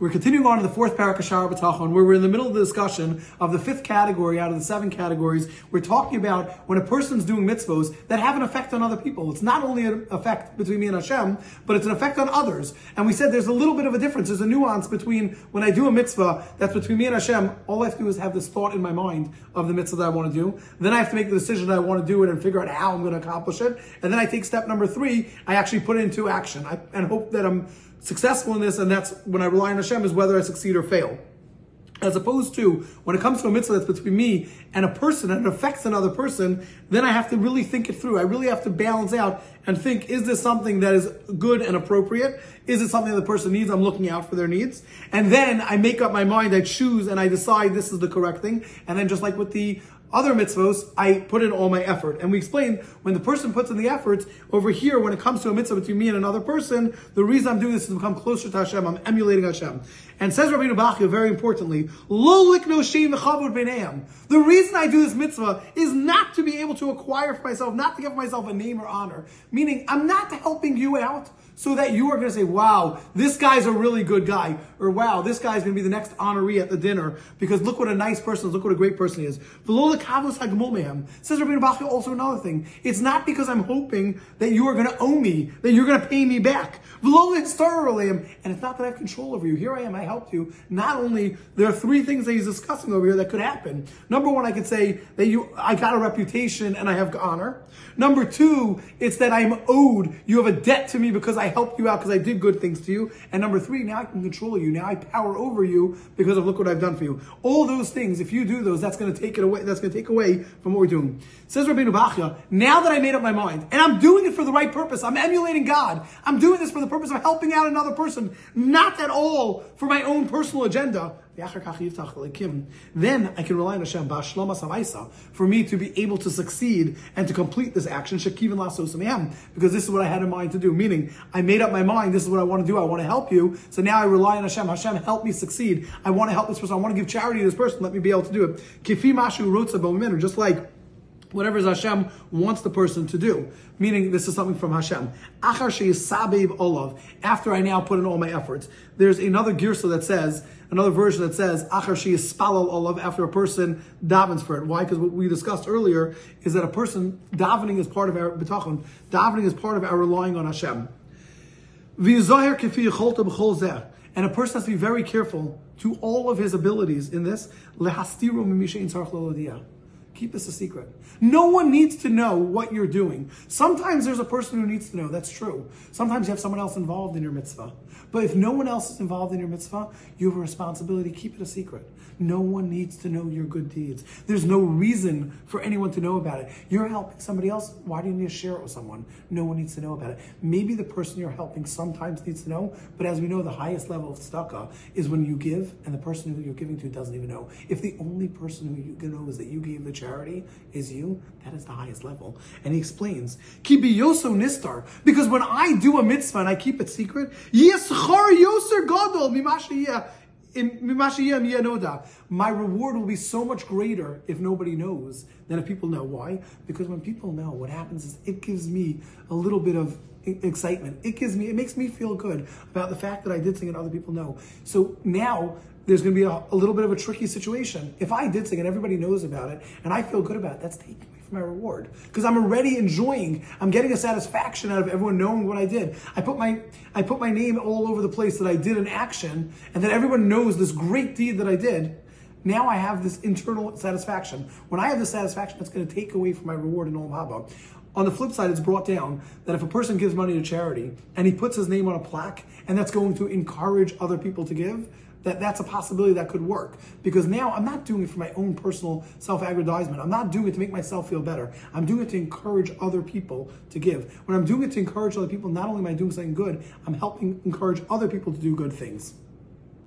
We're continuing on to the fourth parak of Shara where we're in the middle of the discussion of the fifth category out of the seven categories. We're talking about when a person's doing mitzvos that have an effect on other people. It's not only an effect between me and Hashem, but it's an effect on others. And we said there's a little bit of a difference. There's a nuance between when I do a mitzvah that's between me and Hashem, all I have to do is have this thought in my mind of the mitzvah that I want to do. Then I have to make the decision that I want to do it and figure out how I'm going to accomplish it. And then I take step number three, I actually put it into action I, and hope that I'm successful in this, and that's when I rely on Hashem, is whether I succeed or fail. As opposed to when it comes to a mitzvah that's between me and a person and it affects another person, then I have to really think it through. I really have to balance out and think, is this something that is good and appropriate? Is it something that the person needs? I'm looking out for their needs. And then I make up my mind, I choose and I decide this is the correct thing. And then just like with the other mitzvos, I put in all my effort. And we explained when the person puts in the efforts, over here, when it comes to a mitzvah between me and another person, the reason I'm doing this is to become closer to Hashem. I'm emulating Hashem. And says Rabbi Bachya, very importantly, The reason I do this mitzvah is not to be able to acquire for myself, not to give myself a name or honor. Meaning, I'm not helping you out so that you are going to say, wow, this guy's a really good guy, or wow, this guy's going to be the next honoree at the dinner because look what a nice person is, look what a great person he is. Says Rabbi Bachya also another thing. It's not because I'm hoping that you are going to owe me, that you're going to pay me back. And it's not that I have control over you. Here I am, I helped you. Not only, there are three things that he's discussing over here that could happen. Number one, I could say that you, I got a reputation and I have honor. Number two, it's that I'm owed, you have a debt to me because I helped you out because I did good things to you. And number three, now I can control you. Now I power over you because of look what I've done for you. All those things, if you do those, that's going to take it away. That's going to take away from what we're doing. Says Rabbeinu Bachya, now that I made up my mind and I'm doing it for the right purpose, I'm emulating God. I'm doing this for the purpose of helping out another person, not at all for my own personal agenda. Then I can rely on Hashem for me to be able to succeed and to complete this action. Because this is what I had in mind to do. Meaning, I made up my mind. This is what I want to do. I want to help you. So now I rely on Hashem. Hashem, help me succeed. I want to help this person. I want to give charity to this person. Let me be able to do it. Just like whatever Hashem wants the person to do. Meaning, this is something from Hashem. After I now put in all my efforts, there's another girsa that says, another version that says, after a person davens for it. Why? Because what we discussed earlier is that a person davening is part of our bitachon. Davening is part of our relying on Hashem. And a person has to be very careful to all of his abilities in this. Keep this a secret. No one needs to know what you're doing. Sometimes there's a person who needs to know. That's true. Sometimes you have someone else involved in your mitzvah. But if no one else is involved in your mitzvah, you have a responsibility keep it a secret. No one needs to know your good deeds. There's no reason for anyone to know about it. You're helping somebody else. Why do you need to share it with someone? No one needs to know about it. Maybe the person you're helping sometimes needs to know, but as we know, the highest level of tzedakah is when you give and the person who you're giving to doesn't even know. If the only person who you know is that you gave the charity is you, that is the highest level. And he explains, Kibiyoso nistar, because when I do a mitzvah and I keep it secret, Yeschar yoser gadol my reward will be so much greater if nobody knows than if people know. Why? Because when people know, what happens is it gives me a little bit of excitement. It gives me, it makes me feel good about the fact that I did something other people know. So now there's going to be a, a little bit of a tricky situation. If I did something and everybody knows about it and I feel good about it, that's taking away from my reward because I'm already enjoying. I'm getting a satisfaction out of everyone knowing what I did. I put my I put my name all over the place that I did an action, and that everyone knows this great deed that I did. Now I have this internal satisfaction. When I have this satisfaction, that's going to take away from my reward in Olam Haba. On the flip side, it's brought down that if a person gives money to charity and he puts his name on a plaque, and that's going to encourage other people to give, that that's a possibility that could work because now I'm not doing it for my own personal self-aggrandizement. I'm not doing it to make myself feel better. I'm doing it to encourage other people to give. When I'm doing it to encourage other people, not only am I doing something good, I'm helping encourage other people to do good things.